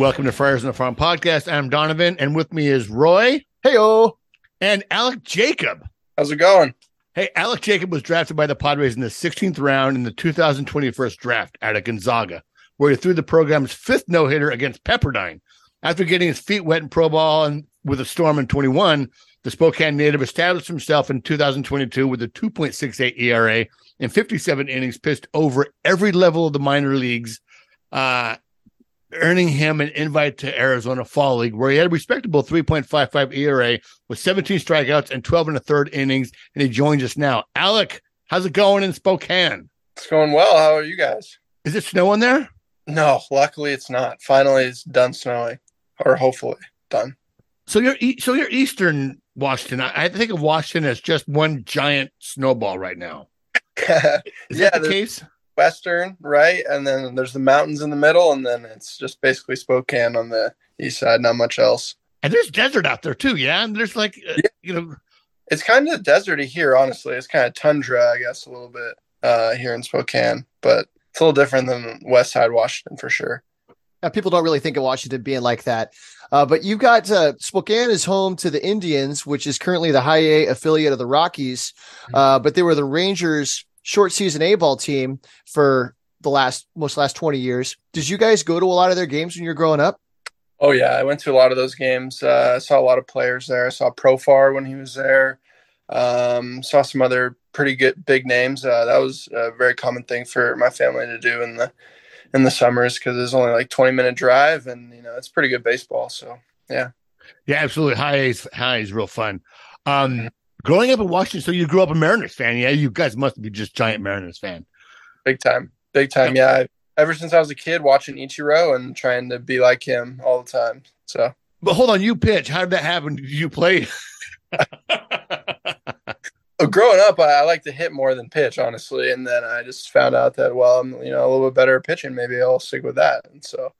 Welcome to Friars on the Farm podcast. I'm Donovan, and with me is Roy. Heyo. And Alec Jacob. How's it going? Hey, Alec Jacob was drafted by the Padres in the 16th round in the 2021 draft out of Gonzaga, where he threw the program's fifth no hitter against Pepperdine. After getting his feet wet in pro ball and with a storm in 21, the Spokane native established himself in 2022 with a 2.68 ERA and 57 innings pitched over every level of the minor leagues, uh, earning him an invite to Arizona Fall League, where he had a respectable 3.55 ERA with 17 strikeouts and 12 and a third innings. And he joins us now. Alec, how's it going in Spokane? It's going well. How are you guys? Is it snowing there? No, luckily it's not. Finally, it's done snowing, or hopefully done. So you're so you're Eastern Washington. I, I think of Washington as just one giant snowball right now. Is yeah, that the case? Western, right? And then there's the mountains in the middle, and then it's just basically Spokane on the east side. Not much else. And there's desert out there too, yeah. And there's like, uh, Yeah. you know, It's kind of deserty here, honestly. It's kind of tundra, I guess, a little bit uh, here in Spokane, but it's a little different than West Side Washington for sure. Now, people don't really think of Washington being like that. Uh, but you've got uh, Spokane is home to the Indians, which is currently the high A affiliate of the Rockies. Uh, but they were the Rangers short season A ball team for the last most last 20 years. Did you guys go to a lot of their games when you were growing up? Oh yeah, I went to a lot of those games. Uh, I saw a lot of players there. I saw Profar when he was there. Um, saw some other pretty good big names. Uh, that was a very common thing for my family to do in the in the summers because it's only like twenty minute drive, and you know it's pretty good baseball. So yeah, yeah, absolutely. High A's, high A's real fun. Um, growing up in Washington, so you grew up a Mariners fan, yeah? You guys must be just giant Mariners fan. big time, big time. Yeah, I, ever since I was a kid, watching Ichiro and trying to be like him all the time. So But hold on, you pitch. How did that happen? Did you play? Growing up, I, I like to hit more than pitch, honestly. And then I just found out that, well, I'm you know a little bit better at pitching. Maybe I'll stick with that. And so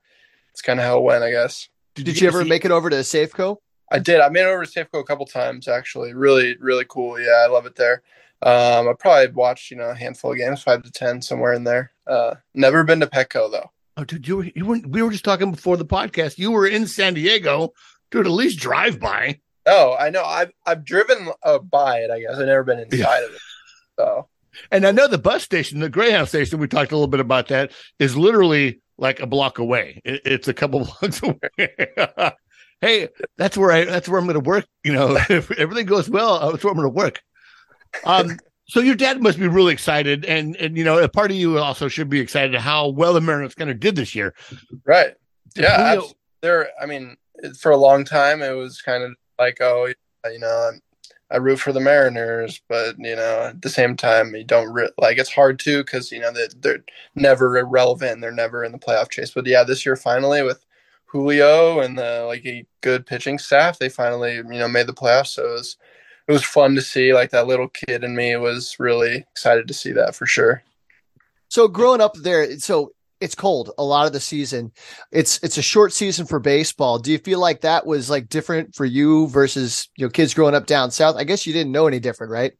it's kind of how it went, I guess. Did you ever see- make it over to Safeco? I did. I made it over to Safeco a couple times, actually. Really, really cool. Yeah, I love it there. Um, I probably watched you know a handful of games, five to ten, somewhere in there. Uh, never been to Petco though. Oh, dude, you were, you weren't, we were just talking before the podcast. You were in San Diego, dude, at least drive by. Oh, I know. I've I've driven uh, by it. I guess I've never been inside Yeah. of it. So And I know the bus station, the Greyhound station, we talked a little bit about that, is literally like a block away. It, it's a couple blocks away. hey, that's where I that's where I'm gonna work. You know, if everything goes well, uh, that's where I'm gonna work. Um so your dad must be really excited, and and you know, a part of you also should be excited how well the Mariners kind of did this year. right. Yeah, Julio- there. I mean, for a long time, it was kind of like, oh, you know, I'm, root for the Mariners, but you know, at the same time, you don't re- like. It's hard to because you know they, they're never irrelevant. They're never in the playoff chase. But yeah, this year finally with Julio and the like a good pitching staff, they finally you know made the playoffs. So it was it was fun to see. Like that little kid in me was really excited to see that for sure. So growing up there, so it's cold a lot of the season. It's it's a short season for baseball. Do you feel like that was like different for you versus you know kids growing up down south? I guess you didn't know any different, right?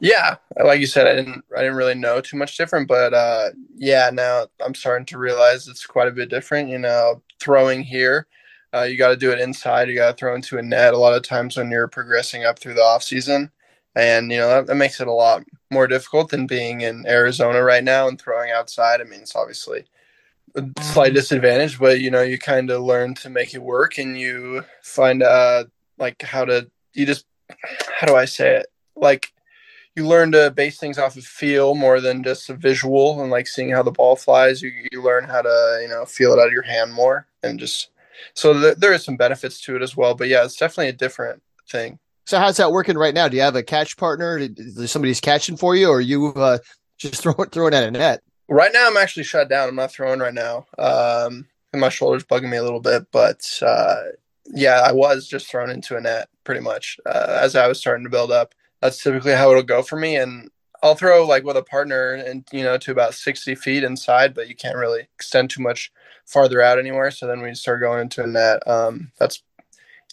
Yeah, like you said, I didn't I didn't really know too much different, but uh, yeah, now I'm starting to realize it's quite a bit different. You know, throwing here, uh, you got to do it inside. You got to throw into a net a lot of times when you're progressing up through the off season, and you know that, that makes it a lot more difficult than being in Arizona right now and throwing outside. I mean, it's obviously a slight disadvantage, but you know you kind of learn to make it work, and you find uh like how to you just how do I say it like you learn to base things off of feel more than just a visual and like seeing how the ball flies. You, you learn how to, you know, feel it out of your hand more and just so th- there is some benefits to it as well. But yeah, it's definitely a different thing. So how's that working right now? Do you have a catch partner? Is somebody's catching for you, or are you uh, just throwing throwing at a net? Right now, I'm actually shut down. I'm not throwing right now. Um, and my shoulder's bugging me a little bit, but uh, yeah, I was just thrown into a net pretty much uh, as I was starting to build up. That's typically how it'll go for me, and I'll throw like with a partner and you know to about 60 feet inside, but you can't really extend too much farther out anywhere. So then we start going into a net. Um, that's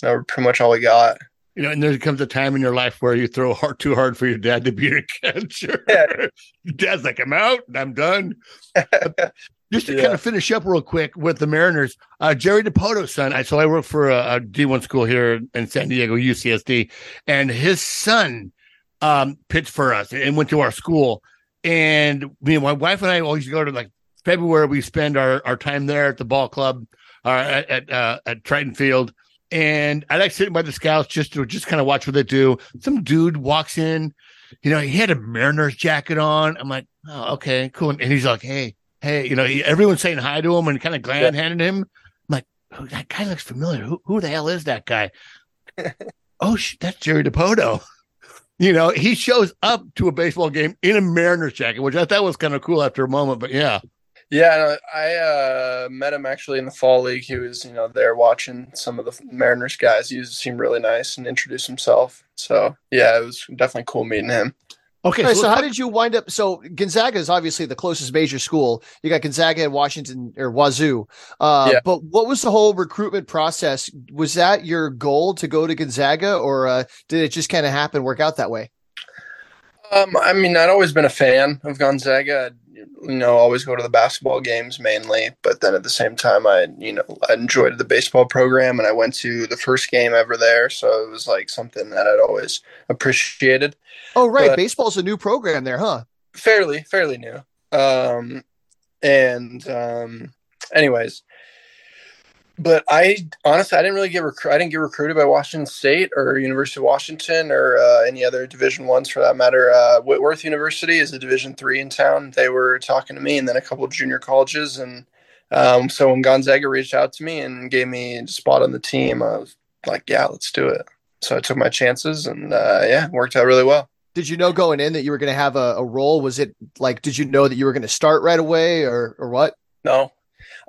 you know pretty much all we got. You know, and there comes a time in your life where you throw hard too hard for your dad to be your catcher. Yeah. Dad's like, I'm out, and I'm done. Just to Yeah. kind of finish up real quick with the Mariners, uh, Jerry Dipoto's son. I so I work for a, a D1 school here in San Diego, UCSD, and his son um, pitched for us and went to our school. And me and my wife and I always go to like February. We spend our, our time there at the ball club, uh, at at, uh, at Triton Field. And I like sitting by the scouts just to just kind of watch what they do. Some dude walks in, you know, he had a Mariners jacket on. I'm like, oh, okay, cool. And he's like, hey, hey, you know, he, everyone's saying hi to him and kind of glad handed him. I'm like, oh, that guy looks familiar. Who, who the hell is that guy? oh, sh- that's Jerry Dipoto. You know, he shows up to a baseball game in a Mariners jacket, which I thought was kind of cool after a moment. But yeah, Yeah, I uh, met him actually in the fall league. He was, you know, there watching some of the Mariners guys. He seemed really nice and introduced himself. So yeah, it was definitely cool meeting him. Okay. Right, so, let's how did you wind up? So Gonzaga is obviously the closest major school. You got Gonzaga and Washington or Wazoo. Uh, Yeah. But what was the whole recruitment process? Was that your goal to go to Gonzaga, or uh, did it just kind of happen, work out that way? Um, I mean, I'd always been a fan of Gonzaga. I'd, you know, always go to the basketball games mainly, but then at the same time, I, you know, I enjoyed the baseball program, and I went to the first game ever there, so it was like something that I'd always appreciated. Oh, right. But- Baseball's a new program there, huh? fairly fairly new um and um anyways but i honestly i didn't really get recru- i didn't get recruited by washington state or university of washington or uh, any other division ones for that matter. Uh, whitworth university is a division three in town. They were talking to me and then a couple of junior colleges and um, so when gonzaga reached out to me and gave me a spot on the team i was like yeah let's do it. So i took my chances and uh, yeah it worked out really well. Did you know going in that you were going to have a, a role? Was it like, did you know that you were going to start right away, or or what? No,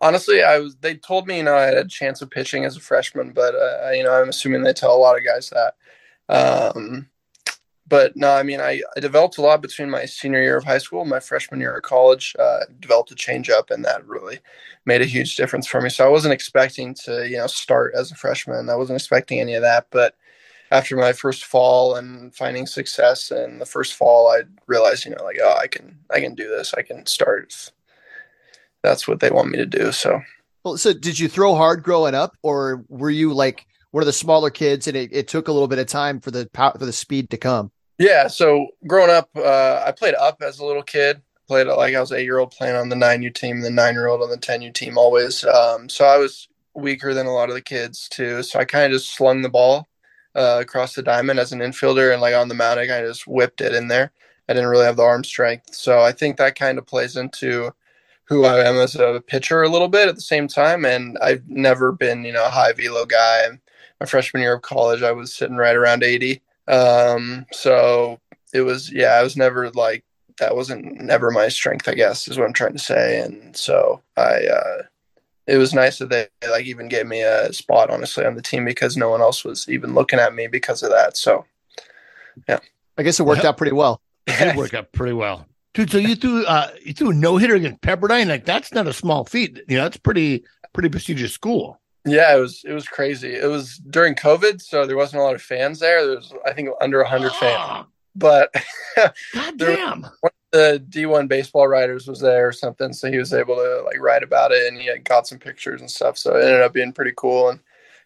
honestly, I was. They told me, you know, I had a chance of pitching as a freshman, but uh, you know, I'm assuming they tell a lot of guys that. Um, but no, I mean, I, I developed a lot between my senior year of high school and my freshman year of college. Uh, developed a changeup, and that really made a huge difference for me. So I wasn't expecting to, you know, start as a freshman. I wasn't expecting any of that, but after my first fall and finding success in the first fall, I realized, you know, like, oh, I can, I can do this. I can start. That's what they want me to do. So Well, so did you throw hard growing up, or were you like one of the smaller kids, and it, it took a little bit of time for the power for the speed to come? yeah. So growing up, uh, I played up as a little kid. Played it like I was eight year old playing on the nine U team, the nine year old on the ten U team always. Um, so I was weaker than a lot of the kids too. So I kind of just slung the ball uh, across the diamond as an infielder, and like on the mound, I kind of just whipped it in there. I didn't really have the arm strength, so I think that kind of plays into who I am as a pitcher a little bit at the same time. And I've never been, you know, a high velo guy. My freshman year of college, I was sitting right around 80. Um, so it was, yeah, I was never like, that wasn't never my strength, I guess, is what I'm trying to say. And so I, uh, it was nice that they like even gave me a spot, honestly, on the team because no one else was even looking at me because of that. So yeah, I guess it worked Yeah. out pretty well. It did work out pretty well dude. So you threw uh, you threw a no hitter against Pepperdine. Like that's not a small feat. You know, that's pretty pretty prestigious school. Yeah, it was it was crazy. It was during COVID, so there wasn't a lot of fans there. There was I think under hundred oh. fans. But goddamn, one of the D1 baseball writers was there or something, so he was able to like write about it, and he got some pictures and stuff. So it ended up being pretty cool, and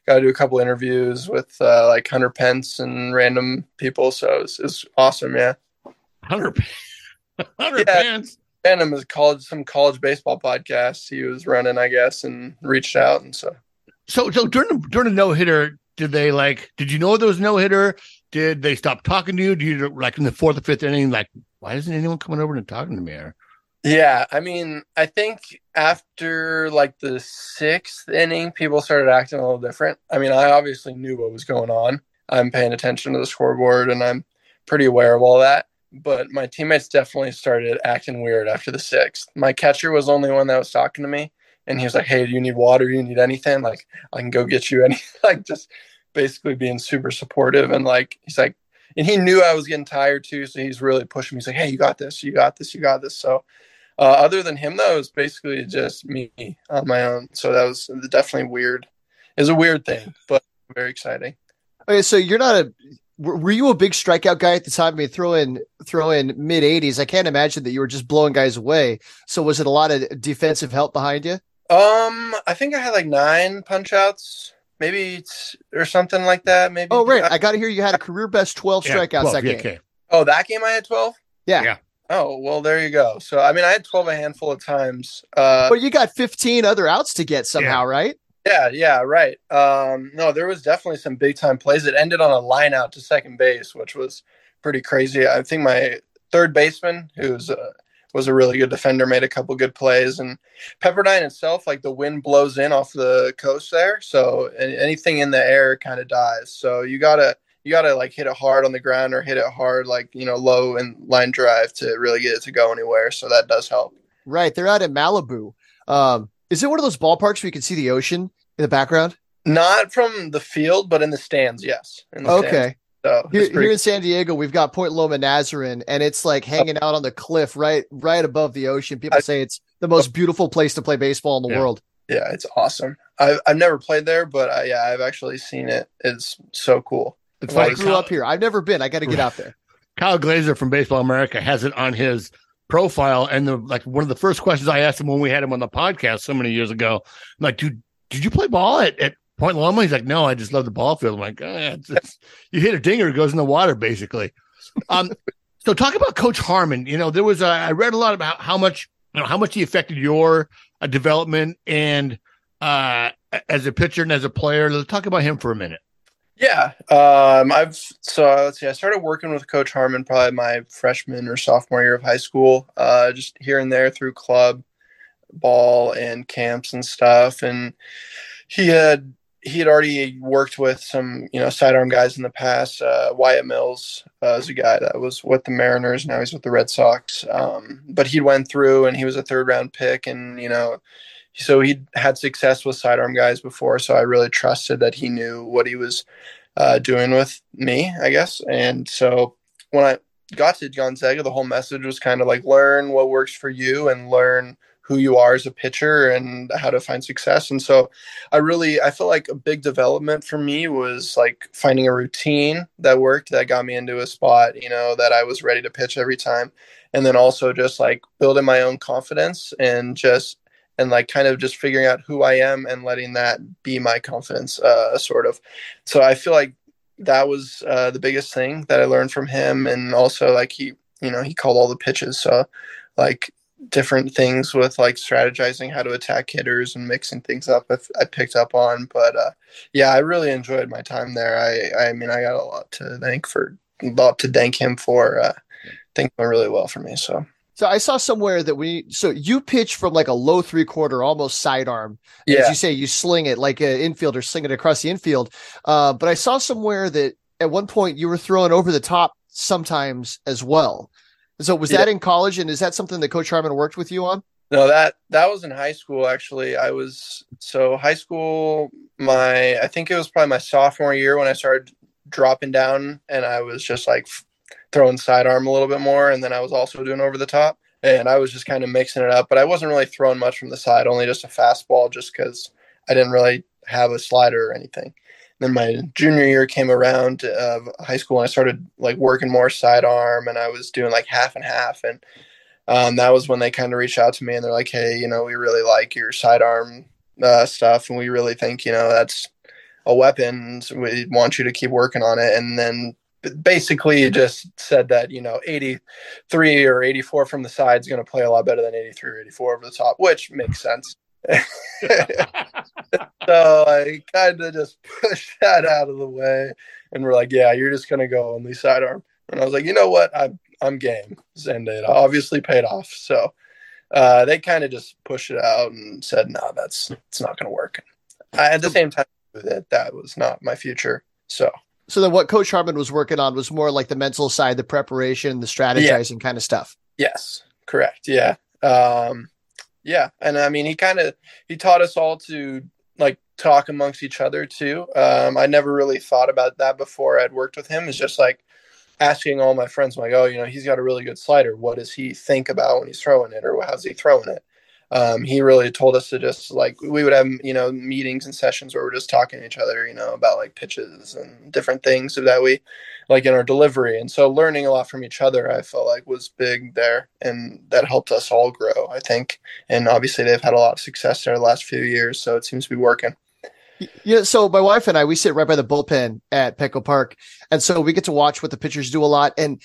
got to do a couple interviews with uh, like Hunter Pence and random people. So it was, it was awesome. Yeah, Hunter Pence. 100 yeah. pins. Phantom is college some college baseball podcast he was running, I guess, and reached out and so. So so during the, during a no hitter, did they like? Did you know there was no hitter? Did they stop talking to you? Do you like in the fourth or fifth inning? Like, why isn't anyone coming over and talking to me? Yeah, I mean, I think after like the sixth inning, people started acting a little different. I mean, I obviously knew what was going on. I'm paying attention to the scoreboard, and I'm pretty aware of all that. But my teammates definitely started acting weird after the sixth. My catcher was the only one that was talking to me. And he was like, Hey, do you need water? Do you need anything? Like, I can go get you any, like, just basically being super supportive. And like, he's like, and he knew I was getting tired too. So he's really pushing me. He's like, Hey, you got this. You got this. You got this. So, uh, other than him, though, it was basically just me on my own. So that was definitely weird. It's a weird thing, but very exciting. Okay, so you're not a were, were you a big strikeout guy at the time? I mean, throw in throw in mid eighties. I can't imagine that you were just blowing guys away. So was it a lot of defensive help behind you? Um, I think I had like nine punch outs, maybe it's, or something like that. Maybe. Oh, right. I got to hear you had a career best twelve Yeah, strikeouts 12, that yeah, game. okay. Oh, that game I had twelve. Yeah. Yeah. Oh well, there you go. So I mean, I had twelve a handful of times. Uh, But you got fifteen other outs to get somehow, right? Yeah, yeah, right. Um, no, there was definitely some big time plays. It ended on a line out to second base, which was pretty crazy. I think my third baseman, who's uh, was a really good defender, made a couple good plays. And Pepperdine itself, like the wind blows in off the coast there, so anything in the air kind of dies. So you gotta you gotta like hit it hard on the ground or hit it hard like you know low and line drive to really get it to go anywhere. So that does help. Right. They're out in Malibu. Um, is it one of those ballparks where you can see the ocean in the background? Not from the field, but in the stands, yes. In the stands. Okay. So Here, pretty here in San Diego, we've got Point Loma Nazarene, and it's like hanging out on the cliff right right above the ocean. People I- say it's the most beautiful place to play baseball in the Yeah. world. Yeah, it's awesome. I've I've never played there, but I, yeah, I've actually seen it. It's so cool. It's Well, I grew Kyle, up here. I've never been. I got to get out there. Kyle Glaser from Baseball America has it on his profile, and the like one of the first questions I asked him when we had him on the podcast so many years ago, I'm like, dude, did you play ball at, at Point Loma? He's like, no, I just love the ball field. I'm like, oh, yeah, it's, it's, you hit a dinger, it goes in the water, basically. Um, so talk about Coach Harmon. You know, there was a, I read a lot about how much you know how much he affected your uh, development and uh, as a pitcher and as a player. Let's talk about him for a minute. Yeah, um, I've so let's see. I started working with Coach Harmon probably my freshman or sophomore year of high school. Uh, just here and there through club ball and camps and stuff. And he had he had already worked with some you know sidearm guys in the past. Uh, Wyatt Mills uh, is a guy that was with the Mariners. Now he's with the Red Sox. Um, but he went through and he was a third round pick, and you know so he had success with sidearm guys before so i really trusted that he knew what he was uh, doing with me i guess. And so when i got to gonzaga the whole message was kind of like learn what works for you and learn who you are as a pitcher and how to find success. And so i really i feel like a big development for me was like finding a routine that worked that got me into a spot you know that i was ready to pitch every time. And then also just like building my own confidence and just and like kind of just figuring out who I am and letting that be my confidence, uh, sort of. So I feel like that was uh, the biggest thing that I learned from him, and also like he, you know, he called all the pitches, so like different things with like strategizing how to attack hitters and mixing things up. If I picked up on, but uh, yeah, I really enjoyed my time there. I, I mean, I got a lot to thank for, a lot to thank him for. Uh, things went really well for me. So. So I saw somewhere that we so you pitch from like a low three quarter, almost sidearm. As you say, you sling it like an infielder sling it across the infield. Uh, but I saw somewhere that at one point you were throwing over the top sometimes as well. So was that in college, and is that something that Coach Harmon worked with you on? No, that that was in high school actually. I was so high school my I think it was probably my sophomore year when I started dropping down and I was just like throwing sidearm a little bit more and then I was also doing over the top and I was just kind of mixing it up, but I wasn't really throwing much from the side, only just a fastball just cuz I didn't really have a slider or anything. Then my junior year came around of high school and I started like working more sidearm and I was doing like half and half and um, that was when they kind of reached out to me and they're like, hey, you know, we really like your sidearm uh, stuff and we really think, you know, that's a weapon. We want you to keep working on it. And then basically just said that, you know, 83 or 84 from the side is going to play a lot better than 83 or 84 over the top, which makes sense. so I kind of just pushed that out of the way and we're like, yeah, you're just going to go only sidearm. And I was like, you know what? I'm, I'm game. And it obviously paid off. So uh, they kind of just pushed it out and said, no, that's, it's not going to work. I, at the same time, that that was not my future. So So then, what Coach Harmon was working on was more like the mental side, the preparation, the strategizing kind of stuff. yes, correct. Yeah. Um, yeah. And I mean, he kind of, he taught us all to like talk amongst each other too. Um, I never really thought about that before I'd worked with him. It's just like asking all my friends, like, oh, you know, he's got a really good slider. What does he think about when he's throwing it or how's he throwing it? Um, he really told us to just like we would have you know meetings and sessions where we're just talking to each other you know about like pitches and different things so that we like in our delivery. And so learning a lot from each other i felt like was big there and that helped us all grow i think. And obviously they've had a lot of success there the last few years so it seems to be working. Yeah, so my wife and I we sit right by the bullpen at Petco Park, and so we get to watch what the pitchers do a lot. And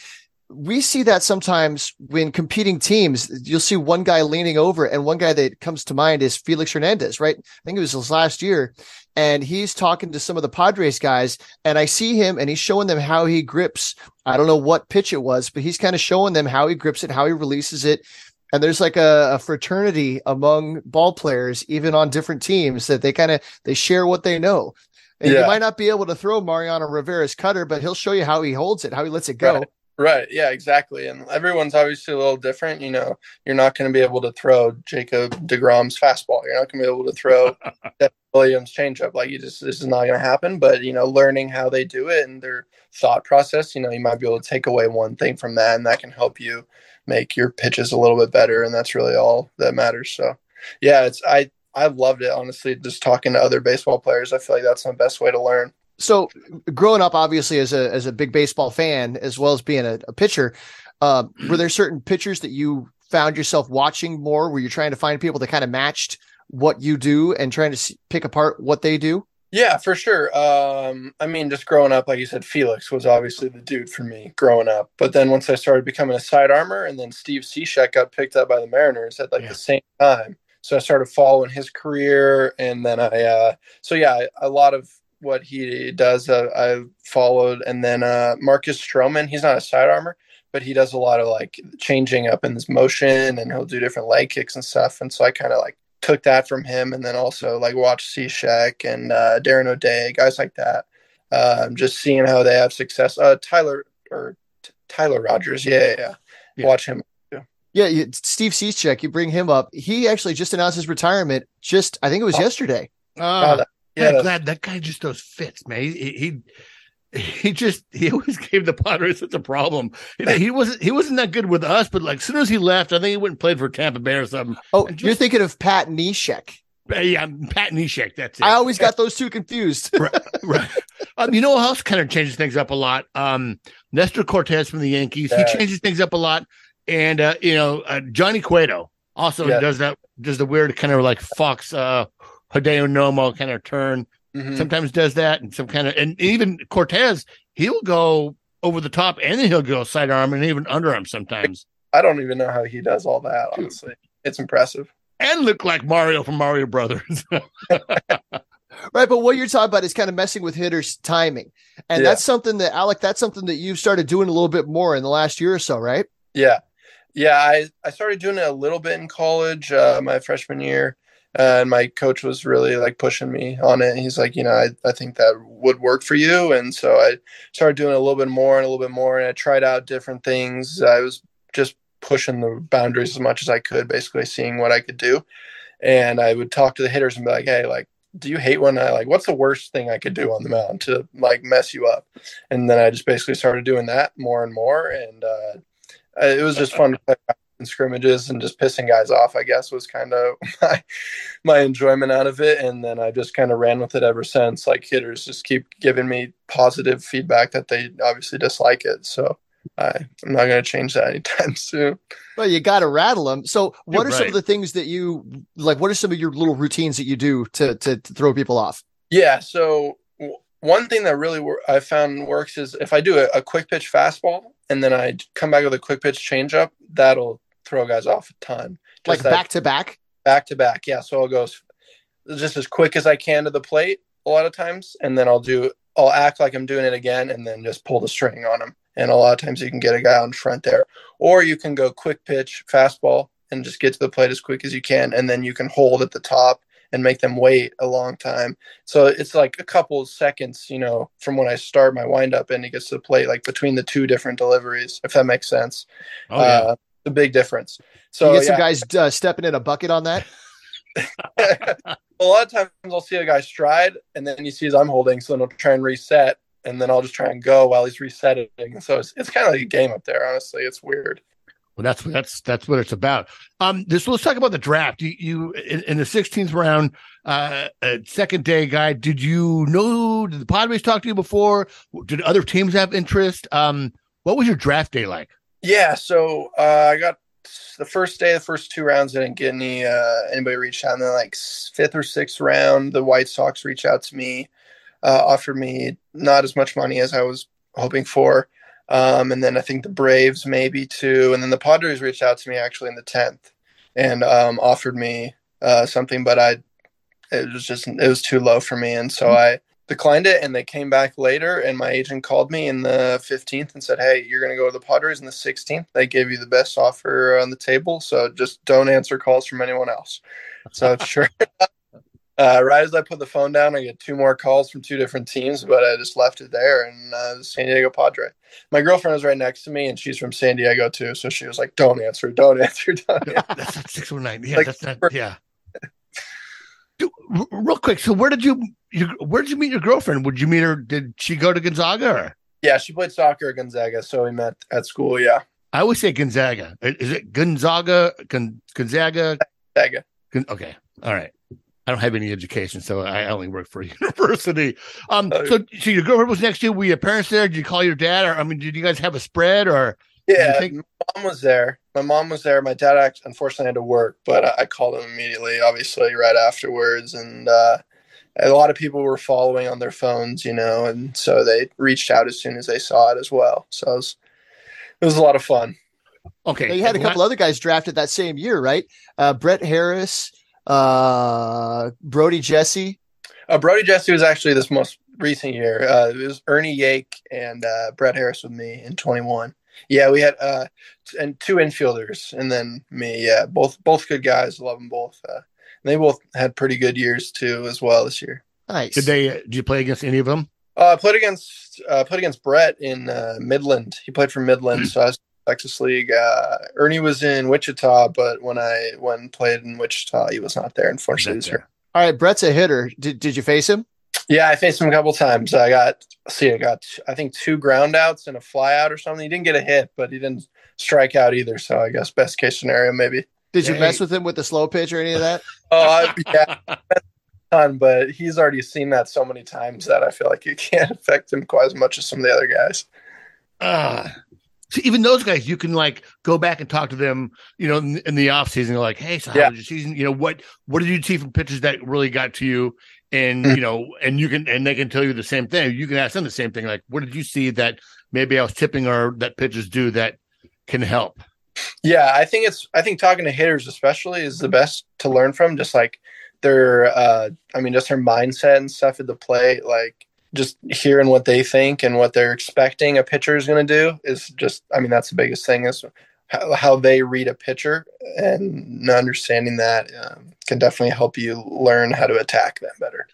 we see that sometimes when competing teams, you'll see one guy leaning over, and one guy that comes to mind is Felix Hernandez, right? I think it was his last year, and he's talking to some of the Padres guys, and I see him, and he's showing them how he grips. I don't know what pitch it was, but he's kind of showing them how he grips it, how he releases it. And there's like a, a fraternity among ball players, even on different teams, that they kind of they share what they know. And yeah. you might not be able to throw Mariano Rivera's cutter, but he'll show you how he holds it, how he lets it go. Right. Right. Yeah, exactly. And everyone's obviously a little different. You know, you're not going to be able to throw Jacob DeGrom's fastball. You're not going to be able to throw Williams changeup. Like you just, this is not going to happen. But, you know, learning how they do it and their thought process, you know, you might be able to take away one thing from that and that can help you make your pitches a little bit better. And that's really all that matters. So, yeah, it's, I, I loved it, honestly, just talking to other baseball players. I feel like that's the best way to learn so growing up obviously as a as a big baseball fan as well as being a, a pitcher uh, were there certain pitchers that you found yourself watching more? Were you're trying to find people that kind of matched what you do and trying to pick apart what they do? Yeah for sure. Um, i mean just growing up like you said felix was obviously the dude for me growing up. But then once i started becoming a side armor and then steve Cishek got picked up by the mariners at like yeah. the same time. So i started following his career and then i uh, so yeah a lot of what he does. Uh, I followed, and then uh, Marcus Stroman. He's not a side armor, but he does a lot of like changing up in his motion, and he'll do different leg kicks and stuff. And so I kind of like took that from him, and then also like watched Cishek and uh, Darren O'Day, guys like that. Um, just seeing how they have success. Uh, Tyler or T- Tyler Rogers, yeah, yeah, yeah, yeah. Watch him. Yeah, you, Steve Cishek, you bring him up. He actually just announced his retirement. Just I think it was oh. yesterday. Oh, that, yeah, glad that guy just does fits, man. He, he, he just he always gave the Padres such a problem. He wasn't he wasn't that good with us, but like as soon as he left, I think he went and played for Tampa Bay or something. Oh, just, you're thinking of Pat Neshek. Yeah, Pat Neshek. That's it. I always got those two confused. right. right. Um, you know what else kind of changes things up a lot? Um, Nestor Cortes from the Yankees. Yeah. He changes things up a lot, and uh, you know uh, Johnny Cueto also yeah. does that. Does the weird kind of like Fox uh, Hideo Nomo kind of turn. Mm-hmm. Sometimes does that, and some kind of, and even Cortes, he'll go over the top, and then he'll go sidearm and even underarm sometimes. I don't even know how he does all that. Honestly, it's impressive. And look like Mario from Mario Brothers. right but what you're talking about is kind of messing with hitters timing and yeah. that's something that alec that's something that you've started doing a little bit more in the last year or so right yeah yeah i i started doing it a little bit in college uh, my freshman year uh, and my coach was really like pushing me on it. He's like, you know, I, I think that would work for you. And so I started doing a little bit more and a little bit more. And I tried out different things. I was just pushing the boundaries as much as I could, basically seeing what I could do. And I would talk to the hitters and be like, hey, like, do you hate when I like, what's the worst thing I could do on the mound to like mess you up? And then I just basically started doing that more and more. And uh, it was just fun to play scrimmages and just pissing guys off, I guess, was kind of my my enjoyment out of it. And then I just kind of ran with it ever since. Like hitters just keep giving me positive feedback that they obviously dislike it. So I, I'm not going to change that anytime soon. Well, you got to rattle them. So, what You're are right. some of the things that you like? What are some of your little routines that you do to to, to throw people off? Yeah. So one thing that really I found works is if I do a, a, quick pitch fastball and then I come back with a quick pitch changeup, that'll throw guys off a ton. Just like back to back? Back to back. Yeah. So I'll go just as quick as I can to the plate a lot of times. And then I'll do, I'll act like I'm doing it again and then just pull the string on them. And a lot of times you can get a guy on front there. Or you can go quick pitch, fastball, and just get to the plate as quick as you can. And then you can hold at the top and make them wait a long time. So it's like a couple seconds, you know, from when I start my windup and it gets to the plate, like between the two different deliveries, if that makes sense. Oh, yeah. Uh, the big difference. So you get some yeah. guys uh, stepping in a bucket on that. a lot of times I'll see a guy stride, and then he sees I'm holding, so then I'll try and reset, and then I'll just try and go while he's resetting. So it's, it's kind of like a game up there. Honestly, it's weird. Well, that's that's that's what it's about. Um, this let's talk about the draft. You, you in, in the 16th round, uh, uh, second day guy. Did you know? Did the Padres talk to you before? Did other teams have interest? Um, what was your draft day like? Yeah, so uh, I got the first day, the first two rounds. I didn't get any uh, anybody reached out. And then like fifth or sixth round, the White Sox reached out to me, uh, offered me not as much money as I was hoping for. Um, and then I think the Braves maybe too. And then the Padres reached out to me actually in the tenth and um, offered me uh, something, but I it was just it was too low for me, and so mm-hmm. I declined it. And they came back later, and my agent called me in the fifteenth and said, "Hey, you're going to go to the Padres in the sixteenth. They gave you the best offer on the table, so just don't answer calls from anyone else." So sure uh, right as I put the phone down, I get two more calls from two different teams, but I just left it there and uh, San Diego Padre. My girlfriend was right next to me, and she's from San Diego too, so she was like, "Don't answer, don't answer, don't." Answer. that's not six one nine. Yeah, like, that's not. Yeah. Real quick, so where did you, you where did you meet your girlfriend? Would you meet her? Did she go to Gonzaga? Or? Yeah, she played soccer at Gonzaga, so we met at school. Yeah, I always say Gonzaga. Is it Gonzaga? Gonzaga? Gonzaga. Okay, all right. I don't have any education, so I only work for a university. Um, oh, so, so your girlfriend was next to you. Were your parents there? Did you call your dad? Or I mean, did you guys have a spread? Or yeah, think- my mom was there. My mom was there. My dad actually, unfortunately had to work, but I, I called him immediately, obviously right afterwards, and uh, a lot of people were following on their phones, you know, and so they reached out as soon as they saw it as well. So it was, it was a lot of fun. Okay, now you had a couple other guys drafted that same year, right? Uh, Brett Harris uh, Brodie Jesse. Uh, Brodie Jesse was actually this most recent year. Uh, it was Ernie Yake and uh, Brett Harris with me in 21. Yeah, we had uh, and two infielders, and then me. Yeah, both both good guys. Love them both. Uh, they both had pretty good years too, as well this year. Nice. Did they? Did you play against any of them? Uh, I played against uh, played against Brett in uh, Midland. He played for Midland, so I was Texas League. Uh, Ernie was in Wichita, but when I when played in Wichita, he was not there. Unfortunately, All right, Brett's a hitter. Did did you face him? Yeah, I faced him a couple times. I got see, I got I think two ground outs and a fly out or something. He didn't get a hit, but he didn't strike out either. So I guess best case scenario maybe. Did you mess with him with the slow pitch or any of that? Oh yeah, ton, but he's already seen that so many times that I feel like it can't affect him quite as much as some of the other guys. Uh, so even those guys, you can like go back and talk to them, you know, in, in the off season. Like, hey, so how yeah. was your season? You know, what what did you see from pitchers that really got to you? And mm-hmm. you know, and you can and they can tell you the same thing. You can ask them the same thing. Like, what did you see that maybe I was tipping or that pitchers do that can help? Yeah, I think it's I think talking to hitters especially is the best to learn from. Just like their uh I mean, just their mindset and stuff at the plate. Like just hearing what they think and what they're expecting a pitcher is going to do is just i mean that's the biggest thing is how, how they read a pitcher and understanding that um, can definitely help you learn how to attack them better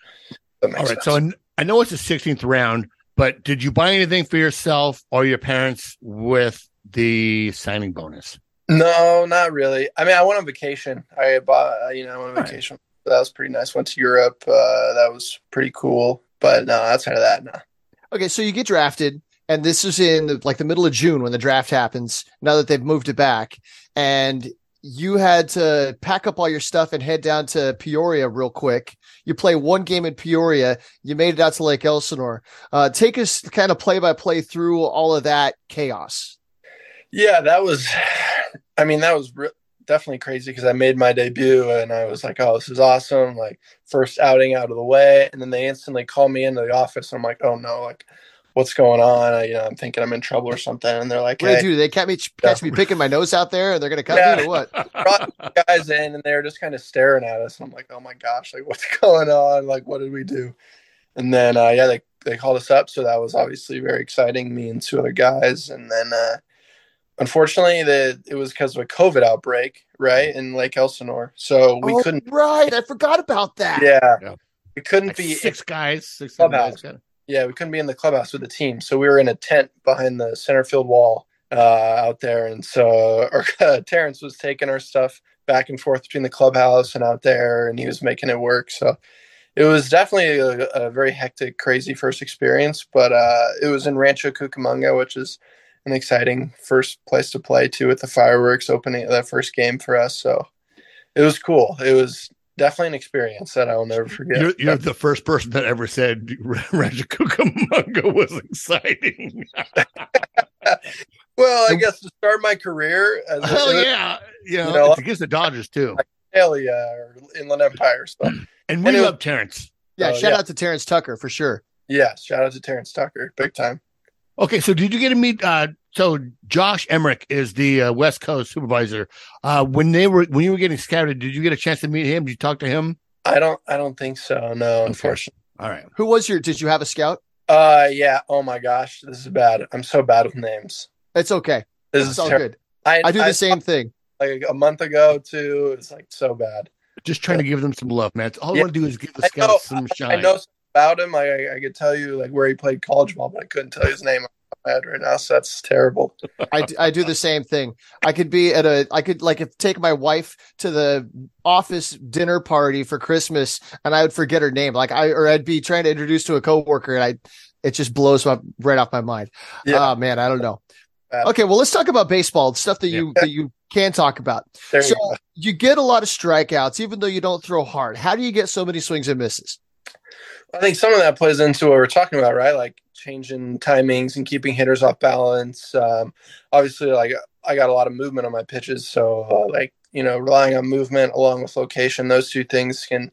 all right sense. so i know it's the 16th round but did you buy anything for yourself or your parents with the signing bonus no not really i mean i went on vacation i bought you know i went on vacation right. that was pretty nice went to europe uh, that was pretty cool but no, outside of that, no. Okay, so you get drafted, and this is in the, like the middle of June when the draft happens. Now that they've moved it back, and you had to pack up all your stuff and head down to Peoria real quick. You play one game in Peoria. You made it out to Lake Elsinore. Uh, take us kind of play by play through all of that chaos. Yeah, that was. I mean, that was re- definitely crazy because I made my debut and I was like, oh, this is awesome. Like, first outing out of the way. And then they instantly call me into the office. And I'm like, oh no, like, what's going on? I, you know, I'm thinking I'm in trouble or something. And they're like, what hey. do they catch me, catch yeah. me picking my nose out there and they're going to cut yeah. me or what? Brought guys in and they're just kind of staring at us. And I'm like, oh my gosh, like, what's going on? Like, what did we do? And then, uh, yeah, they, they called us up. So that was obviously very exciting, me and two other guys. And then, uh, unfortunately the it was because of a covid outbreak right in lake elsinore. So we oh, couldn't right i forgot about that. Yeah, yeah. we couldn't like be six guys six clubhouse. Guys. yeah we couldn't be in the clubhouse with the team. So we were in a tent behind the center field wall uh, out there. And so our, uh, terrence was taking our stuff back and forth between the clubhouse and out there and he was making it work. So it was definitely a, a very hectic crazy first experience. But uh, it was in rancho cucamonga which is an exciting first place to play too with the fireworks opening that first game for us. So it was cool. It was definitely an experience that I will never forget. You're, you're the first person that ever said Rancho Cucamonga was exciting. well, I guess to start my career, as hell a, yeah, you know, you know it's against the Dodgers too. Hell yeah, or Inland Empire stuff. And we love Terrence. Yeah, oh, shout yeah. out to Terrence Tucker for sure. Yeah, shout out to Terrence Tucker, big time. Okay, so did you get to meet? Uh, so Josh Emmerich is the uh, West Coast supervisor. Uh, when they were when you were getting scouted, did you get a chance to meet him? Did you talk to him? I don't. I don't think so. No, unfortunately. All right. Who was your? Did you have a scout? Uh, yeah. Oh my gosh, this is bad. I'm so bad with names. It's okay. This it's is all ter- good. I, I do the I, same thing. Like a month ago, too. It's like so bad. Just trying to give them some love, man. All yeah. I want to do is give the scouts some shine. I know about him. I, I could tell you like where he played college ball, but I couldn't tell you his name right now, so that's terrible. I, I do the same thing. I could be at a I could like if take my wife to the office dinner party for Christmas and I would forget her name. Like I or I'd be trying to introduce to a coworker and I it just blows my right off my mind. Yeah. Oh man, I don't know. Okay, well let's talk about baseball, stuff that you yeah. that you can talk about. There so you, you get a lot of strikeouts, even though you don't throw hard. How do you get so many swings and misses? I think some of that plays into what we're talking about, right? Like changing timings and keeping hitters off balance. Um, obviously, like I got a lot of movement on my pitches, so uh, like you know, relying on movement along with location, those two things can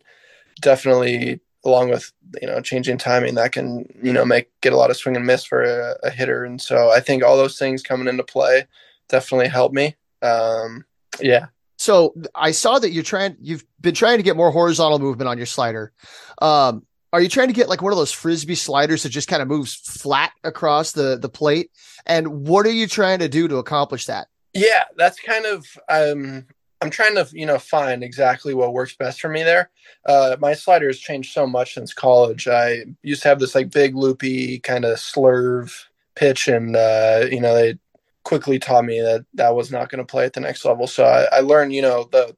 definitely, along with you know, changing timing, that can you know make get a lot of swing and miss for a, a hitter. And so I think all those things coming into play definitely help me. Um, yeah. So I saw that you're trying. You've been trying to get more horizontal movement on your slider. Um, are you trying to get like one of those frisbee sliders that just kind of moves flat across the the plate? And what are you trying to do to accomplish that? Yeah, that's kind of um I'm trying to you know find exactly what works best for me there. Uh, my slider has changed so much since college. I used to have this like big loopy kind of slurve pitch, and uh, you know they quickly taught me that that was not going to play at the next level. So I, I learned you know the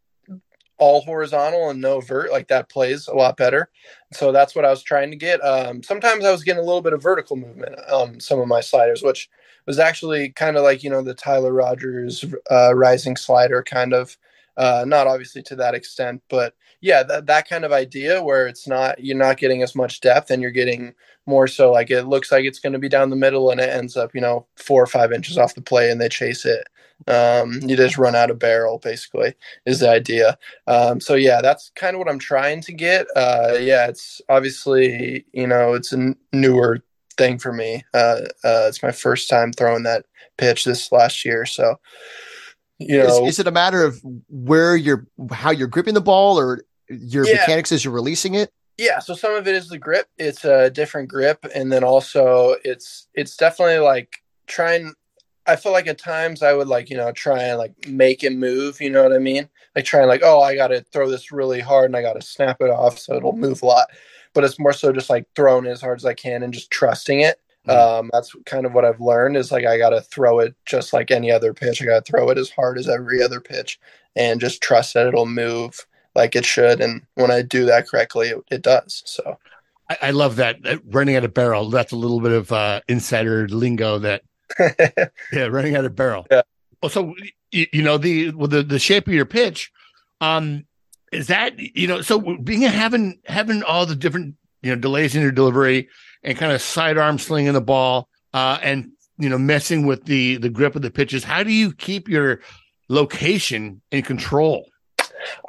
all horizontal and no vert like that plays a lot better. So that's what i was trying to get. Um, sometimes i was getting a little bit of vertical movement on some of my sliders which was actually kind of like you know the tyler rogers uh, rising slider kind of uh, not obviously to that extent but yeah that, that kind of idea where it's not you're not getting as much depth and you're getting more so like it looks like it's going to be down the middle and it ends up you know four or five inches off the play and they chase it um, you just run out of barrel, basically, is the idea. Um, so yeah, that's kind of what I'm trying to get. Uh, yeah, it's obviously you know it's a newer thing for me. Uh, uh, it's my first time throwing that pitch this last year, so you know, is, is, it a matter of where you're, how you're gripping the ball, or your yeah. mechanics as you're releasing it? Yeah, so some of it is the grip. It's a different grip, and then also it's it's definitely like trying I feel like at times I would like, you know, try and like make it move, you know what I mean? Like trying like, oh, I gotta throw this really hard and I gotta snap it off so it'll move a lot. But it's more so just like throwing as hard as I can and just trusting it. Um, that's kind of what I've learned is like I gotta throw it just like any other pitch. I gotta throw it as hard as every other pitch and just trust that it'll move like it should. And when I do that correctly, it, it does. So I, I love that, that running out of barrel. That's a little bit of uh, insider lingo that yeah, running out of barrel. Yeah. Well, so you, you know the well, the the shape of your pitch, um, is that you know so being having having all the different you know delays in your delivery and kind of sidearm slinging the ball, uh, and you know messing with the the grip of the pitches. How do you keep your location in control?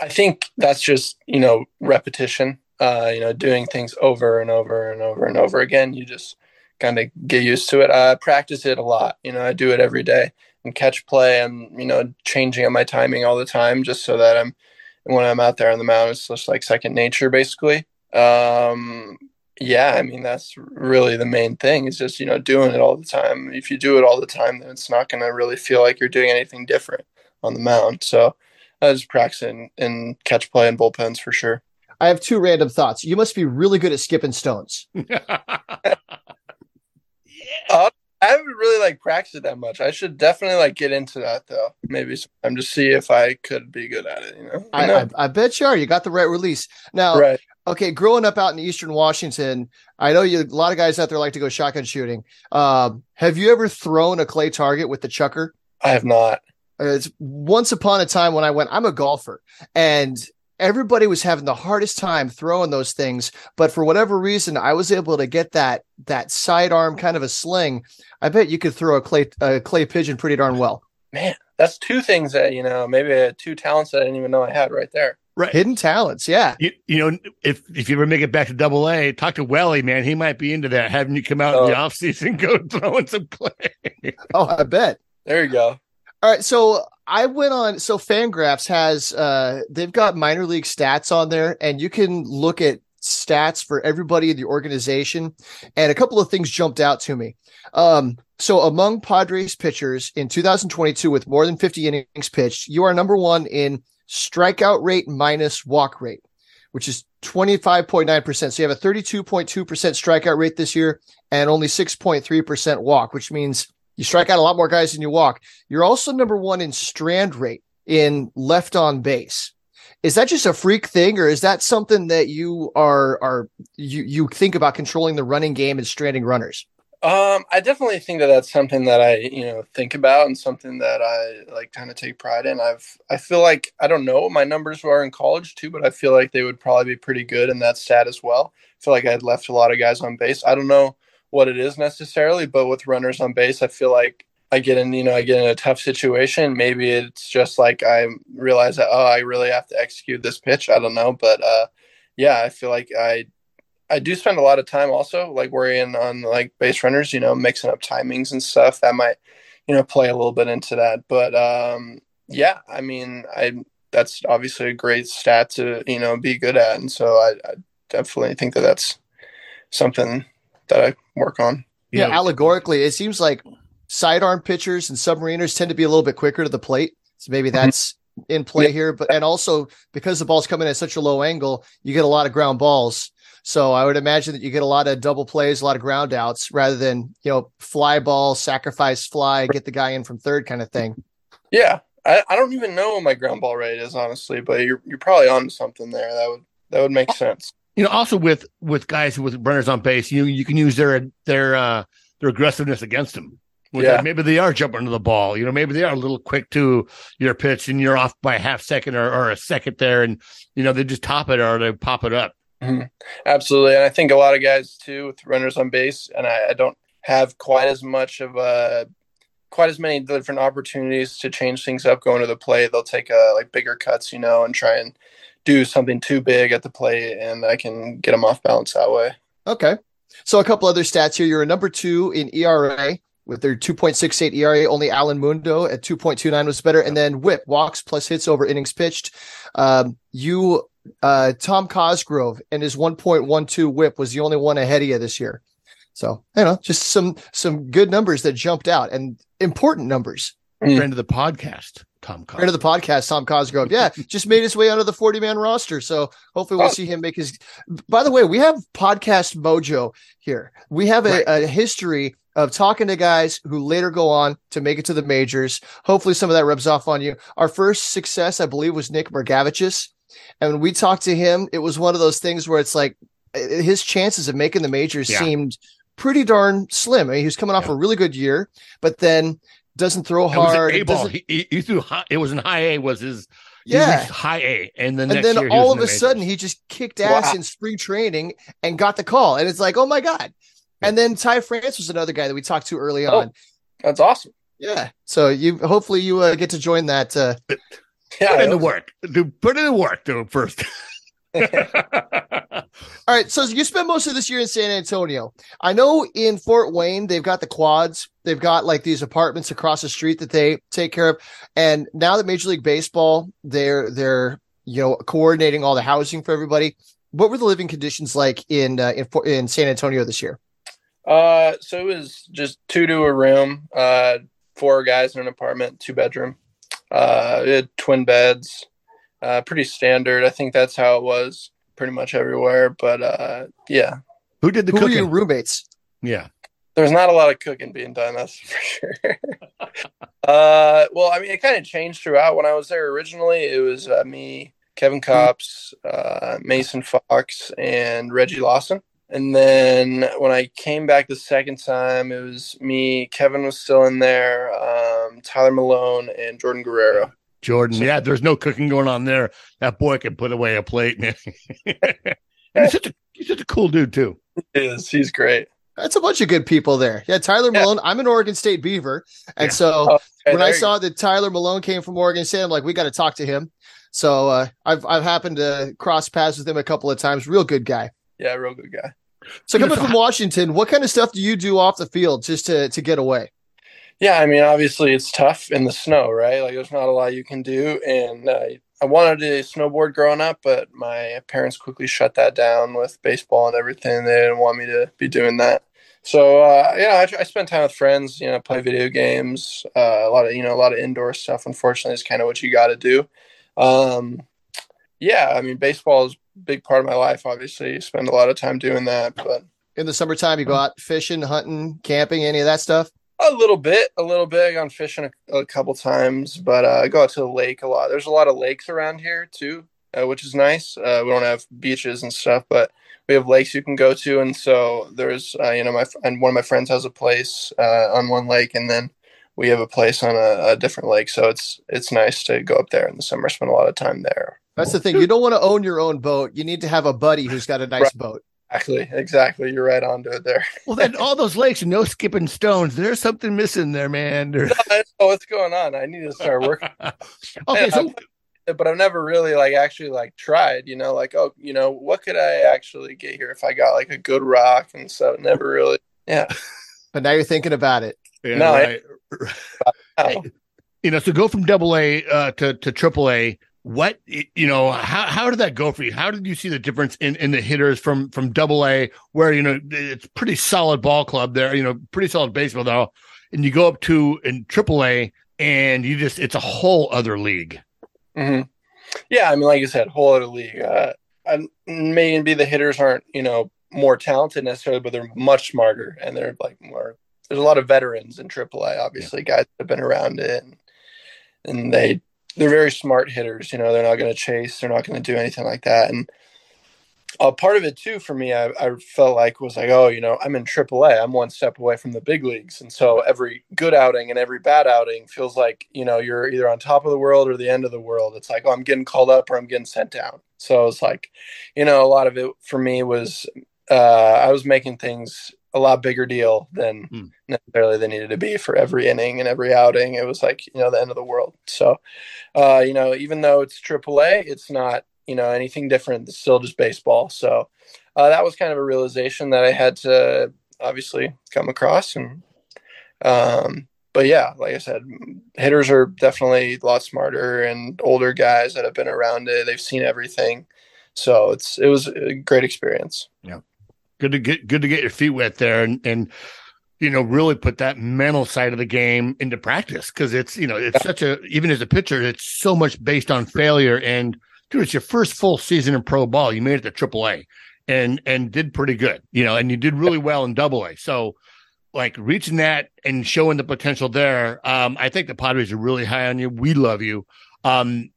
I think that's just you know repetition. Uh, you know, doing things over and over and over and over again. You just kind of get used to it. I practice it a lot. You know, I do it every day and catch play. I'm, you know, changing up my timing all the time just so that I'm, when I'm out there on the mound, it's just like second nature basically. Um, yeah, I mean, that's really the main thing is just, you know, doing it all the time. If you do it all the time, then it's not going to really feel like you're doing anything different on the mound. So I just practice in, in catch play and bullpens for sure. I have two random thoughts. You must be really good at skipping stones. Uh, I haven't really like practiced that much. I should definitely like get into that though. Maybe sometime to see if I could be good at it. You know, I, I, I, bet you are. You got the right release now. Right. Okay, growing up out in Eastern Washington, I know you a lot of guys out there like to go shotgun shooting. Um, have you ever thrown a clay target with the chucker? I have not. Uh, It's once upon a time when I went, I'm a golfer, and everybody was having the hardest time throwing those things. But for whatever reason, I was able to get that that sidearm kind of a sling. I bet you could throw a clay a clay pigeon pretty darn well. Man, that's two things that you know, maybe two talents that I didn't even know I had right there. Right. Hidden talents, yeah. You, you know, if if you ever make it back to double A, talk to Welly, man. He might be into that, having you come out in the Oh. off season, go throwing some clay. Oh, I bet. There you go. All right, so I went on. So Fangraphs has uh they've got minor league stats on there, and you can look at stats for everybody in the organization. And a couple of things jumped out to me. Um, so among Padres pitchers in 2022 with more than 50 innings pitched, you are number one in strikeout rate minus walk rate, which is 25.9%. So you have a 32.2% strikeout rate this year and only 6.3% walk, which means you strike out a lot more guys than you walk. You're also number one in strand rate in left on base. Is that just a freak thing, or is that something that you are are you you think about controlling the running game and stranding runners? Um, I definitely think that that's something that I, you know, think about and something that I like kind of take pride in. I've, I feel like I don't know what my numbers were in college too, but I feel like they would probably be pretty good in that stat as well. I feel like I had left a lot of guys on base. I don't know what it is necessarily, but with runners on base, I feel like I get in, you know, I get in a tough situation. Maybe it's just like I realize that, oh, I really have to execute this pitch. I don't know, but uh, yeah, I feel like I I do spend a lot of time also like worrying on like base runners, you know, mixing up timings and stuff that might, you know, play a little bit into that. But um yeah, I mean, I that's obviously a great stat to, you know, be good at. And so I, I definitely think that that's something that I work on. You Yeah, know, allegorically, it seems like sidearm pitchers and submariners tend to be a little bit quicker to the plate. So maybe that's in play Yeah. here. But and also because the ball's coming at such a low angle, you get a lot of ground balls. So I would imagine that you get a lot of double plays, a lot of ground outs, rather than you know fly ball, sacrifice fly, get the guy in from third kind of thing. Yeah. I, I don't even know what my ground ball rate is, honestly, but you're you're probably on something there. That would that would make sense. you know, also with with guys with runners on base, you you can use their their uh their aggressiveness against them. Yeah. that, maybe they are jumping to the ball. You know, maybe they are a little quick to your pitch, and you're off by a half second or, or a second there, and you know they just top it or they pop it up. Absolutely, and I think a lot of guys too with runners on base, and I, I don't have quite as much of a quite as many different opportunities to change things up going to the plate. They'll take uh, like bigger cuts, you know, and try and do something too big at the plate, and I can get them off balance that way. Okay. So a couple other stats here. You're a number two in ERA with their 2.68 ERA. Only Alan Mundo at 2.29 was better. And then whip walks plus hits over innings pitched. Um, you, uh, Tom Cosgrove and his 1.12 whip was the only one ahead of you this year. So, you know, just some, some good numbers that jumped out and important numbers. Mm. Friend of the podcast, Tom. Cobb. Friend of the podcast, Tom Cosgrove. Yeah, just made his way onto the 40 man roster. So hopefully we'll Oh. see him make his. By the way, we have podcast mojo here. We have a, Right. a history of talking to guys who later go on to make it to the majors. Hopefully some of that rubs off on you. Our first success, I believe, was Nick Margevicius. And when we talked to him, it was one of those things where it's like eh, his chances of making the majors Yeah. seemed pretty darn slim. I mean, he was coming off Yeah. a really good year, but then doesn't throw It was hard. an A He, he, he threw high. It was in high A. Was his yeah. high A, and the and next then year all of in a the sudden he just kicked ass Wow. in spring training and got the call and it's like oh my god and then ty france was another guy that we talked to early Oh. on That's awesome. yeah so you hopefully you uh, get to join that uh, Yeah, put I in the work. Do put it in the work, dude. First. all right so you spent most of this year in san antonio i know in fort wayne they've got the quads they've got like these apartments across the street that they take care of and now that major league baseball they're they're you know coordinating all the housing for everybody what were the living conditions like in uh, in, Fort- in san antonio this year Uh, so it was just two to a room, uh, four guys in an apartment, two bedroom. Uh, it had twin beds, uh, pretty standard. I think that's how it was pretty much everywhere. But uh, yeah, Who did the who were your cooking? roommates Yeah. there's not a lot of cooking being done. That's for sure. uh, well, I mean, it kind of changed throughout. When I was there originally, it was uh, me, Kevin Kopps, uh, Mason Fox, and Reggie Lawson. And then when I came back the second time, it was me. Kevin was still in there. Um, Tyler Malone and Jordan Guerrero. Jordan, yeah, there's no cooking going on there. That boy can put away a plate, man. and he's such a he's such a cool dude too. He is. He's great. That's a bunch of good people there. Yeah, Tyler Malone. Yeah. I'm an Oregon State Beaver, and yeah. so oh, okay, when I saw that Tyler Malone came from Oregon State, I'm like, we got to talk to him. So uh, I've I've happened to cross paths with him a couple of times. Real good guy. Yeah, real good guy. So coming from Washington, what kind of stuff do you do off the field just to to get away? Yeah, I mean, obviously it's tough in the snow, right? Like there's not a lot you can do, and uh, I wanted to snowboard growing up, but my parents quickly shut that down with baseball and everything. They didn't want me to be doing that. So uh, yeah, I, I spend time with friends. You know, play video games. Uh, a lot of you know a lot of indoor stuff. Unfortunately, is kind of what you got to do. Um, yeah, I mean, baseball is a big part of my life. Obviously, spend a lot of time doing that. But in the summertime, you go out fishing, hunting, camping, any of that stuff. A little bit, a little bit. I've gone fishing a, a couple times, but uh, I go out to the lake a lot. There's a lot of lakes around here too, uh, which is nice. Uh, we don't have beaches and stuff, but we have lakes you can go to, and so there's, uh, you know, my and one of my friends has a place uh, on one lake, and then we have a place on a, a, different lake. So it's it's nice to go up there in the summer, spend a lot of time there. That's the thing. You don't want to own your own boat. You need to have a buddy who's got a nice right. boat. Exactly, exactly. You're right onto it there. well, then all those lakes and no skipping stones. There's something missing there, man. no, oh, what's going on? I need to start working. okay, so but I've never really like actually like tried, you know, like oh, you know, what could I actually get here if I got like a good rock and so never really, yeah. But now you're thinking about it. Yeah, no, right. I, you know, so go from double A uh, to to triple A what you know how how did that go for you how did you see the difference in in the hitters from from double a where you know it's pretty solid ball club there you know pretty solid baseball though and you go up to in triple a and you just it's a whole other league mm-hmm. yeah i mean like you said whole other league uh maybe the hitters aren't you know more talented necessarily but they're much smarter and they're like more there's a lot of veterans in triple a obviously yeah. guys that have been around it and, and they they're very smart hitters. You know, they're not going to chase. They're not going to do anything like that. And uh, part of it too for me, I, I, felt like was like, oh, you know, I'm in AAA. I'm one step away from the big leagues, and so every good outing and every bad outing feels like you know you're either on top of the world or the end of the world. It's like, oh, I'm getting called up or I'm getting sent down. So it's like, you know, a lot of it for me was uh, I was making things a lot bigger deal than mm. necessarily they needed to be for every inning and every outing. It was like you know the end of the world. So, uh, you know, even though it's AAA, it's not you know anything different. It's still just baseball. So uh, that was kind of a realization that I had to obviously come across. And um, but yeah, like I said, hitters are definitely a lot smarter and older guys that have been around it. They've seen everything. So it's it was a great experience. Yeah good to get good to get your feet wet there and and you know really put that mental side of the game into practice. Because it's you know it's such a even as a pitcher it's so much based on failure. And dude it's your first full season in pro ball. You made it to triple a and and did pretty good you know and you did really well in double a. So like reaching that and showing the potential there um i think the padres are really high on you. We love you. Um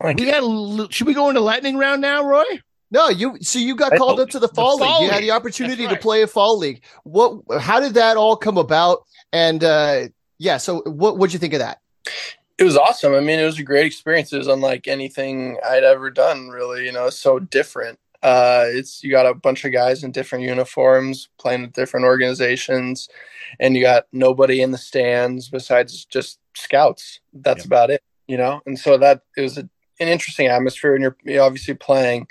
Thank we got a, should we go into lightning round now roy no, you so you got called up to the fall, the fall league. league. You had the opportunity right. to play a fall league. What? How did that all come about? And uh, yeah, so what what'd you think of that? It was awesome. I mean, it was a great experience. It was unlike anything I'd ever done. Really, you know, so different. Uh, it's you got a bunch of guys in different uniforms playing with different organizations, and you got nobody in the stands besides just scouts. That's yeah. about it, you know. And so that it was a, an interesting atmosphere, and you're, you're obviously playing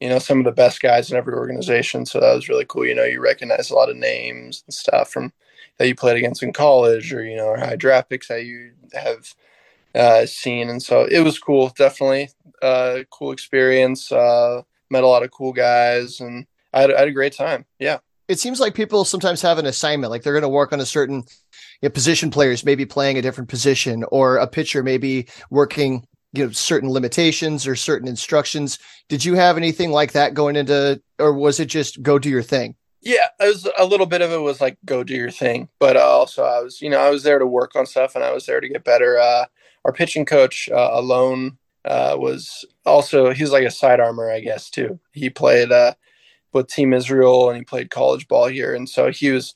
you know some of the best guys in every organization. So that was really cool. You know you recognize a lot of names and stuff from that you played against in college or you know or high draft picks that you have uh, seen. And so it was cool. Definitely uh, cool experience uh, met a lot of cool guys and I had, I had a great time. Yeah. It seems like people sometimes have an assignment like they're going to work on a certain you know, position players maybe playing a different position or a pitcher maybe working you know certain limitations or certain instructions. Did you have anything like that going into or was it just go do your thing? Yeah it was a little bit of it was like go do your thing but also i was you know i was there to work on stuff and i was there to get better. Uh, our pitching coach uh, Alon uh, was also he's like a side armor, I guess too. He played uh, with Team Israel and he played college ball here, and so he was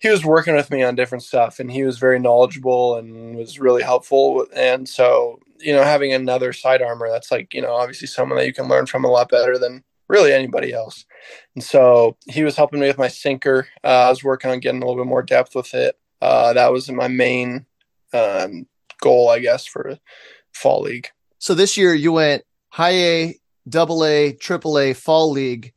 he was working with me on different stuff, and he was very knowledgeable and was really helpful. And so you know, having another side armor that's like you know obviously someone that you can learn from a lot better than really anybody else. And so he was helping me with my sinker. Uh, I was working on getting a little bit more depth with it. Uh, that was my main um, goal, I guess, for fall league. So this year you went high A, double A, triple A, fall league.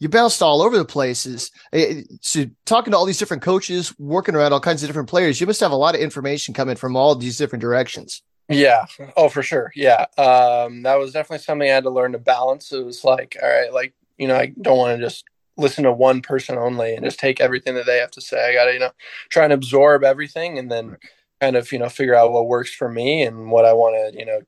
You bounced all over the places. Eh, so talking to all these different coaches, working around all kinds of different players, you must have a lot of information coming from all these different directions. Yeah. Oh, for sure. Yeah. Um, that was definitely something I had to learn to balance. It was like, all right, like, you know, I don't want to just listen to one person only and just take everything that they have to say. I got to, you know, try and absorb everything and then kind of, you know, figure out what works for me and what I want to, you know,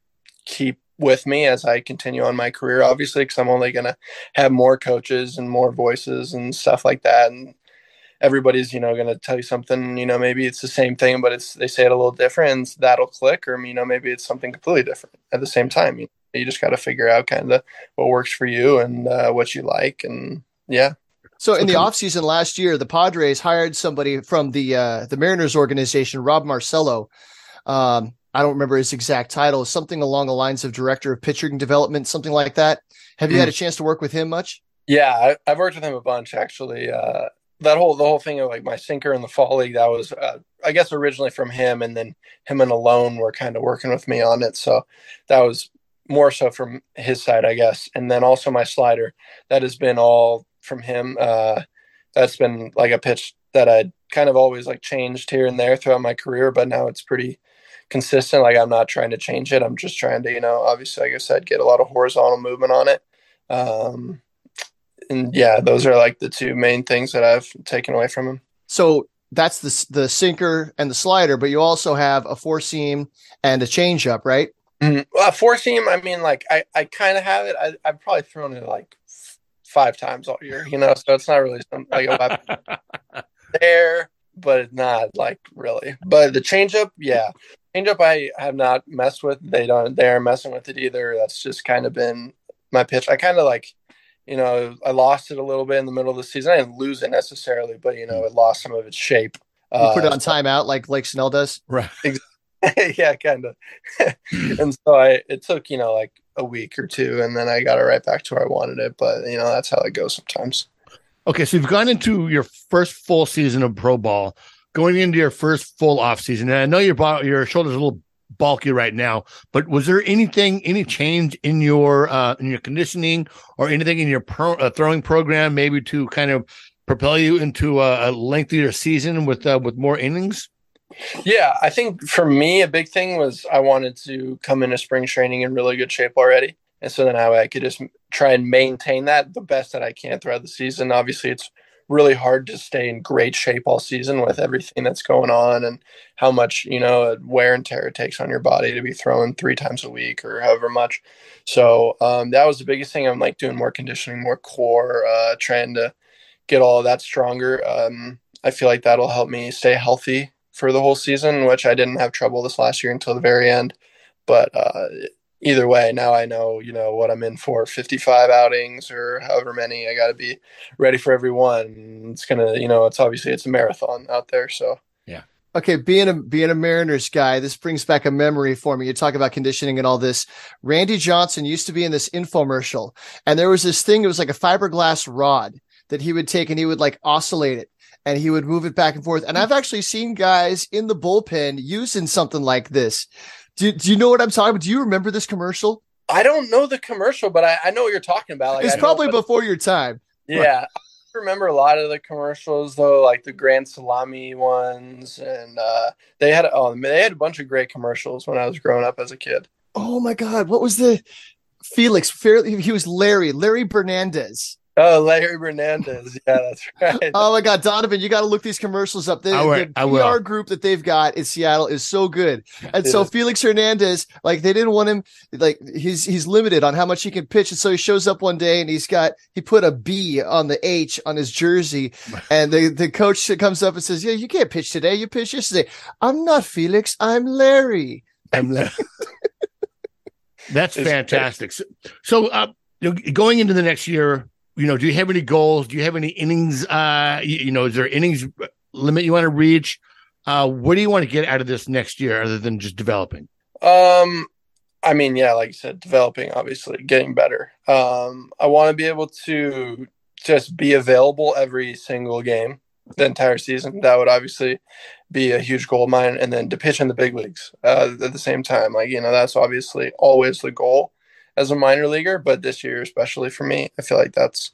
keep with me as I continue on my career, obviously, because I'm only going to have more coaches and more voices and stuff like that. And everybody's, you know, going to tell you something, you know, maybe it's the same thing, but it's, they say it a little different and that'll click, or, you know, maybe it's something completely different at the same time. You, you just got to figure out kind of what works for you and uh, what you like. And yeah. So in the offseason last year, the Padres hired somebody from the uh, the Mariners organization, Rob Marcello. Um, I don't remember his exact title, something along the lines of director of pitching development, something like that. Have you had a chance to work with him much? Yeah, I, have worked with him a bunch actually. Uh, that whole the whole thing of like my sinker in the fall league that was uh, I guess originally from him, and then him and Alon were kind of working with me on it. So that was more so from his side, I guess. And then also my slider that has been all from him. Uh, that's been like a pitch that I kind of always like changed here and there throughout my career, but now it's pretty consistent. Like I'm not trying to change it. I'm just trying to, you know, obviously, like I said, get a lot of horizontal movement on it. Um, and yeah, those are like the two main things that I've taken away from him. So that's the the sinker and the slider, but you also have a four seam and a changeup, right? Mm-hmm. Well, four seam. I mean, like I, I kind of have it. I, I've probably thrown it like f- five times all year, you know. So it's not really something like a there, but it's not like really. But the changeup, yeah, changeup I have not messed with. They don't. They aren't messing with it either. That's just kind of been my pitch. I kind of like, you know, I lost it a little bit in the middle of the season. I didn't lose it necessarily, but you know, it lost some of its shape. You uh, put it on so, timeout like Blake Snell does, right? yeah, kind of. and so I, it took you know like a week or two, and then I got it right back to where I wanted it. But you know, that's how it goes sometimes. Okay, so you've gone into your first full season of pro ball going into your first full off season, and I know your your shoulders a little bulky right now, but was there anything, any change in your uh, in your conditioning or anything in your pro, uh, throwing program, maybe to kind of propel you into a, a lengthier season with uh, with more innings? Yeah, I think for me, a big thing was I wanted to come into spring training in really good shape already. And so then I, I could just try and maintain that the best that I can throughout the season. Obviously, it's really hard to stay in great shape all season with everything that's going on and how much you know wear and tear it takes on your body to be throwing three times a week or however much. So um, that was the biggest thing. I'm like doing more conditioning more core uh, trying to get all that stronger. Um, i feel like that'll help me stay healthy for the whole season which i didn't have trouble this last year until the very end. But uh, either way, now I know, you know, what I'm in for 55 outings or however many. I got to be ready for every one. It's going to, you know, it's obviously it's a marathon out there. So, yeah. Okay, being a being a Mariners guy, this brings back a memory for me. You talk about conditioning and all this. Randy Johnson used to be in this infomercial, and there was this thing. It was like a fiberglass rod that he would take and he would like oscillate it, and he would move it back and forth. And I've actually seen guys in the bullpen using something like this. Do, do you know what I'm talking about? Do you remember this commercial? I don't know the commercial, but I, I know what you're talking about. Like, it's probably before your time. Yeah. I remember a lot of the commercials though, like the Grand Salami ones, and uh, they had oh they had a bunch of great commercials when I was growing up as a kid. Oh my god, what was the Felix? Fairly, he was Larry, Larry Bernandez. Oh, Larry Hernandez. Yeah, that's right. oh my God, Donovan, you got to look these commercials up. The, will, the PR group that they've got in Seattle is so good. And so Felix Hernandez, like they didn't want him, like he's he's limited on how much he can pitch, and so he shows up one day and he's got he put a B on the H on his jersey, and the the coach comes up and says, "Yeah, you can't pitch today. You pitched yesterday. I'm not Felix. I'm Larry. I'm Larry." That's fantastic. So, so uh, going into the next year, you know, do you have any goals? Do you have any innings? Uh, you, you know, is there innings limit you want to reach? Uh, what do you want to get out of this next year, other than just developing? Um, I mean, yeah, like you said, developing, obviously, getting better. Um, I want to be able to just be available every single game the entire season. That would obviously be a huge goal of mine. And then to pitch in the big leagues uh, at the same time. Like, you know, that's obviously always the goal as a minor leaguer. But this year, especially for me, I feel like that's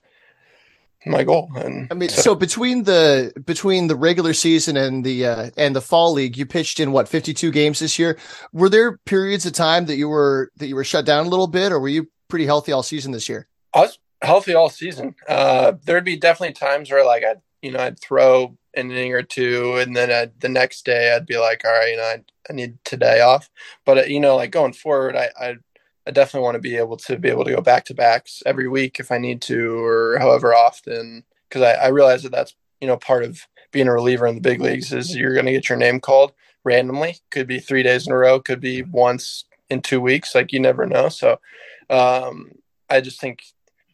my goal. And I mean, so, so between the between the regular season and the uh, and the fall league, you pitched in what fifty two games this year. Were there periods of time that you were that you were shut down a little bit, or were you pretty healthy all season this year? I was healthy all season. Uh, there'd be definitely times where like I'd you know I'd throw an inning or two, and then I'd, the next day I'd be like, all right, you know, I, I need today off. But uh, you know, like going forward, I, I I definitely want to be able to be able to go back to backs every week if I need to, or however often, because I, I realize that that's you know part of being a reliever in the big leagues is you're going to get your name called randomly. Could be three days in a row, could be once in two weeks. Like you never know. So um, I just think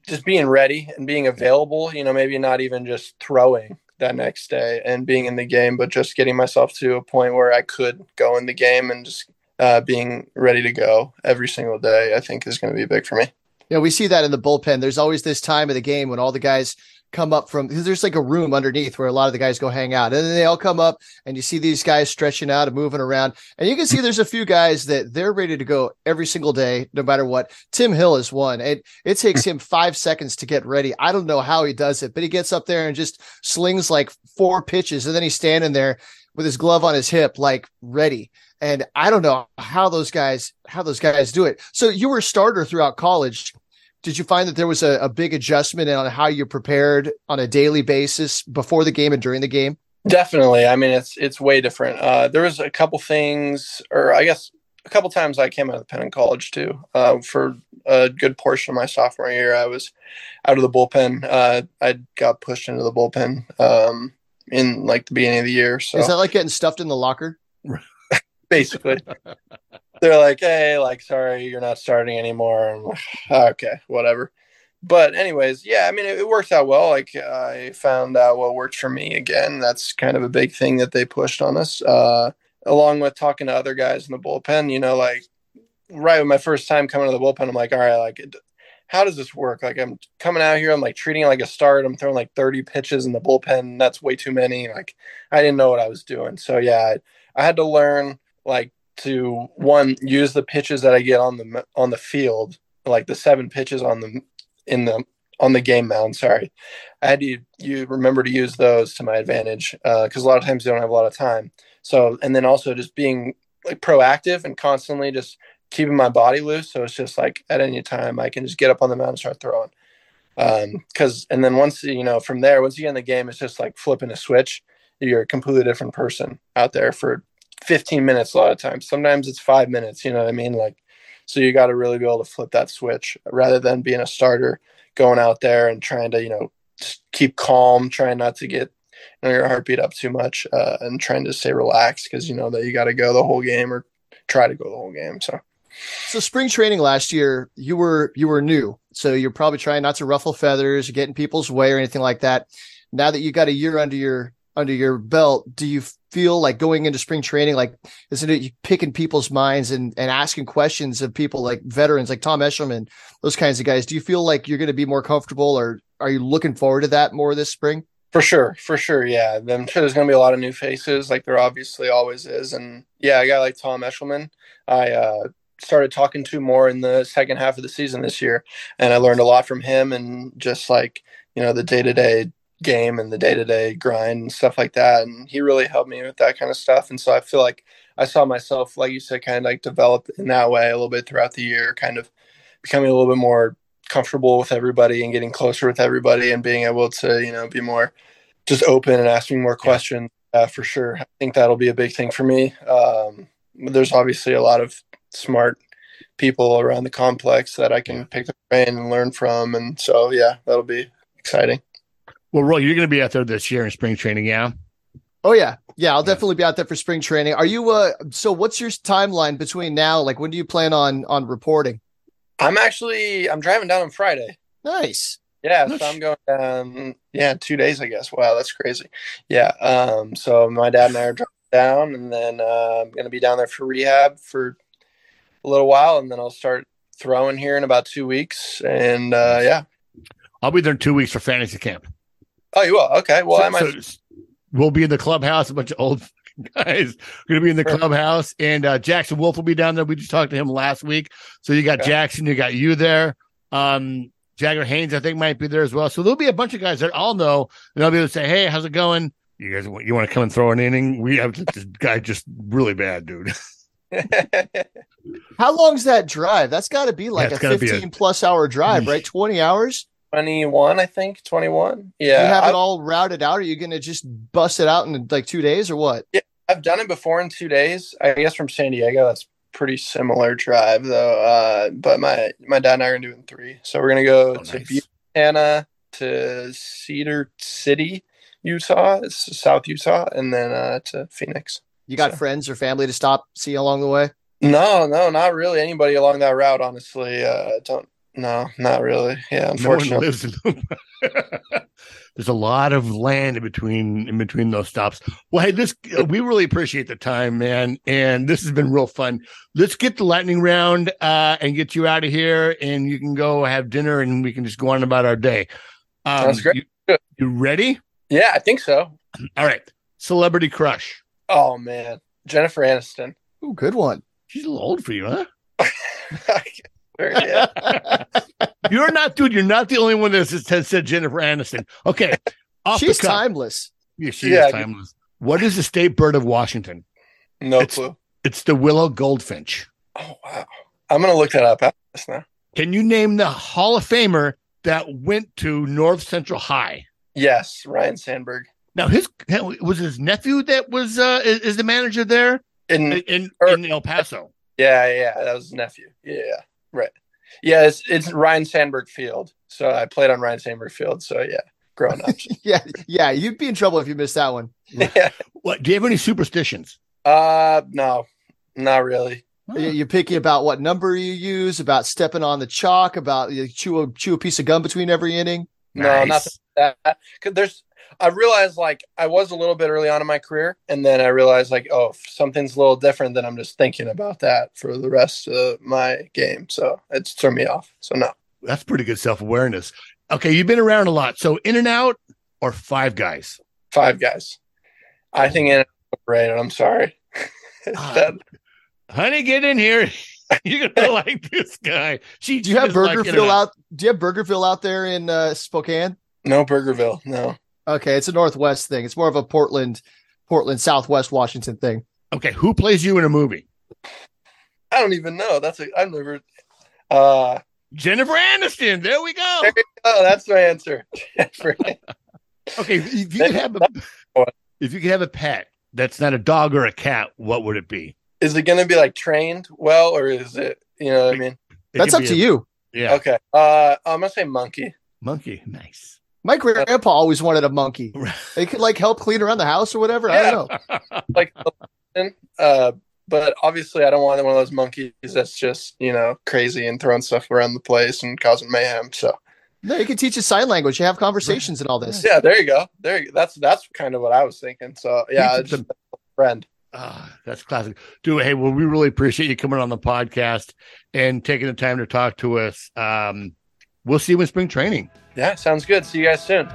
just being ready and being available. You know, maybe not even just throwing that next day and being in the game, but just getting myself to a point where I could go in the game and just uh, being ready to go every single day, I think is going to be big for me. Yeah, we see that in the bullpen. There's always this time of the game when all the guys come up from there's like a room underneath where a lot of the guys go hang out, and then they all come up, and you see these guys stretching out and moving around, and you can see there's a few guys that they're ready to go every single day, no matter what. Tim Hill is one. It it takes him five seconds to get ready. I don't know how he does it, but he gets up there and just slings like four pitches, and then he's standing there with his glove on his hip, like ready. And I don't know how those guys how those guys do it. So you were a starter throughout college. Did you find that there was a, a big adjustment on how you prepared on a daily basis before the game and during the game? Definitely. I mean, it's it's way different. Uh, there was a couple things, or I guess a couple times I came out of the pen in college too. Uh, for a good portion of my sophomore year, I was out of the bullpen. Uh, I got pushed into the bullpen. Um, in like the beginning of the year. So is that like getting stuffed in the locker? Basically, they're like, "Hey, like, sorry, you're not starting anymore." Like, okay, whatever. But anyways, yeah, I mean, it, it worked out well. Like, I found out what worked for me. Again, that's kind of a big thing that they pushed on us. Uh, along with talking to other guys in the bullpen, you know, like right with my first time coming to the bullpen, I'm like, all right, like how does this work? Like I'm coming out here, I'm like treating like a start. I'm throwing like 30 pitches in the bullpen. That's way too many. Like I didn't know what I was doing. So yeah, I, I had to learn like to one use the pitches that I get on the on the field, like the seven pitches on the in the on the game mound. Sorry, I had to you remember to use those to my advantage because uh, a lot of times you don't have a lot of time. So and then also just being like proactive and constantly just keeping my body loose. So it's just like at any time I can just get up on the mound and start throwing. Um, cause, and then once, you know, from there, once you get in the game, it's just like flipping a switch. You're a completely different person out there for 15 minutes a lot of times. Sometimes it's five minutes, you know what I mean? Like, so you got to really be able to flip that switch rather than being a starter going out there and trying to, you know, keep calm, trying not to get you know, your heartbeat up too much, uh, and trying to stay relaxed because you know that you got to go the whole game or try to go the whole game. So so spring training last year, you were you were new, so you're probably trying not to ruffle feathers, get in people's way, or anything like that. Now that you got a year under your under your belt, do you feel like going into spring training, like isn't it picking people's minds and and asking questions of people like veterans, like Tom Eshelman, those kinds of guys? Do you feel like you're going to be more comfortable, or are you looking forward to that more this spring? For sure, for sure, yeah. I'm sure there's going to be a lot of new faces, like there obviously always is, and yeah, a guy like Tom Eshelman, I uh, started talking to more in the second half of the season this year, and I learned a lot from him and just like you know the day to day game and the day to day grind and stuff like that. And he really helped me with that kind of stuff. And so I feel like I saw myself, like you said, kind of like develop in that way a little bit throughout the year, kind of becoming a little bit more comfortable with everybody and getting closer with everybody and being able to you know be more just open and asking more questions. Uh, for sure, I think that'll be a big thing for me. Um, there's obviously a lot of smart people around the complex that I can pick the brain and learn from. And so, yeah, that'll be exciting. Well, Roy, you're going to be out there this year in spring training, yeah? Oh yeah, yeah. I'll definitely be out there for spring training. Are you? Uh, so what's your timeline between now? Like, when do you plan on on reporting? I'm actually I'm driving down on Friday. Nice. Yeah, Nice. so I'm going down. Yeah, two days, I guess. Wow, that's crazy. Yeah. Um. So my dad and I are driving down, and then uh, I'm gonna be down there for rehab for a little while, and then I'll start throwing here in about two weeks. And uh, yeah. I'll be there in two weeks for fantasy camp. Oh, you will. Okay. Well, So- I might. so we'll be in the clubhouse. A bunch of old guys going to be in the Sure. clubhouse, and uh, Jackson Wolf will be down there. We just talked to him last week. So you got Okay. Jackson, you got you there. Um, Jagger Haynes, I think, might be there as well. So there'll be a bunch of guys that all know, and I'll be able to say, "Hey, how's it going? You guys, want- you want to come and throw an inning? We have this guy just really bad, dude. How long's that drive? That's got to be like it's a gotta be a- 15 plus hour drive, right? 20 hours. 21, I think. 21. Do Yeah. you have I- it all routed out? Are you going to just bust it out in like two days or what? Yeah. I've done it before in two days. I guess from San Diego, that's pretty similar drive though. Uh, but my my dad and I are gonna do it in three. So we're gonna go Oh, to nice. Buchanan, to Cedar City, Utah, it's South Utah, and then uh, to Phoenix. You got So- friends or family to stop, see along the way? No, no, not really. Anybody along that route, honestly. Uh, don't. No, not really. Yeah, No one unfortunately. lives in There's a lot of land in between in between those stops. Well, hey, this we really appreciate the time, man, and this has been real fun. Let's get the lightning round uh, and get you out of here, and you can go have dinner, and we can just go on about our day. Um, Sounds great. You, you ready? yeah, I think so. All right. Celebrity crush. Oh man, Jennifer Aniston. Ooh, good one. She's a little old for you, huh? you're not, dude. You're not the only one that has has said Jennifer Aniston. Okay, off She's the timeless. Yeah, she Yeah. is timeless. What is the state bird of Washington? No It's- clue. It's the willow goldfinch. Oh wow. I'm gonna look that up now. Can you name the Hall of Famer that went to North Central High? Yes, Ryne Sandberg. Now, his was his nephew that was uh, is, is the manager there In in Or- in El Paso. yeah, yeah, that was his nephew. Yeah, right. Yeah, it's it's Ryne Sandberg Field. So I played on Ryne Sandberg Field. So yeah, growing up. Yeah, yeah. You'd be in trouble if you missed that one. yeah. What? Do you have any superstitions? Uh, no, not really. You- You're picky about what number you use, about stepping on the chalk, about you chew a chew a piece of gum between every inning. No, nothing. That there's. I realized like I was a little bit early on in my career, and then I realized like, oh, if something's a little different, then I'm just thinking about that for the rest of my game. So it's turned me off. So no, That's pretty good self awareness. Okay, you've been around a lot. So In and Out or Five Guys? five guys. I think in overrated. I'm sorry. That- Honey, get in here. You're gonna like this guy. She Do you have she doesn't like Burgerville In-N-Out. out? Do you have Burgerville out there in uh, Spokane? no Burgerville. No. Okay, it's a Northwest thing. It's more of a Portland, Portland, Southwest Washington thing. Okay, who plays you in a movie? I don't even know. That's a I've never. Uh, Jennifer Aniston. There we go. there you go. That's my answer. Okay, if you could have a if you could have a pet that's not a dog or a cat, what would it be? is it going to be like trained well, or is it? You know what I mean? It That's up to a- you. Yeah, Okay. Uh, I'm gonna say monkey. monkey. Nice. My grandpa always wanted a monkey. They could like help clean around the house or whatever. I don't know. Like, uh, but obviously I don't want one of those monkeys that's just you know crazy and throwing stuff around the place and causing mayhem. So No, you can teach a sign language. You have conversations and all this. yeah, there you go. There you go. That's that's kind of what I was thinking. So yeah, it's just a friend. Ah, that's classic. Dude, hey, well, we really appreciate you coming on the podcast and taking the time to talk to us. Um, we'll see you in spring training. Yeah, sounds good. See you guys soon.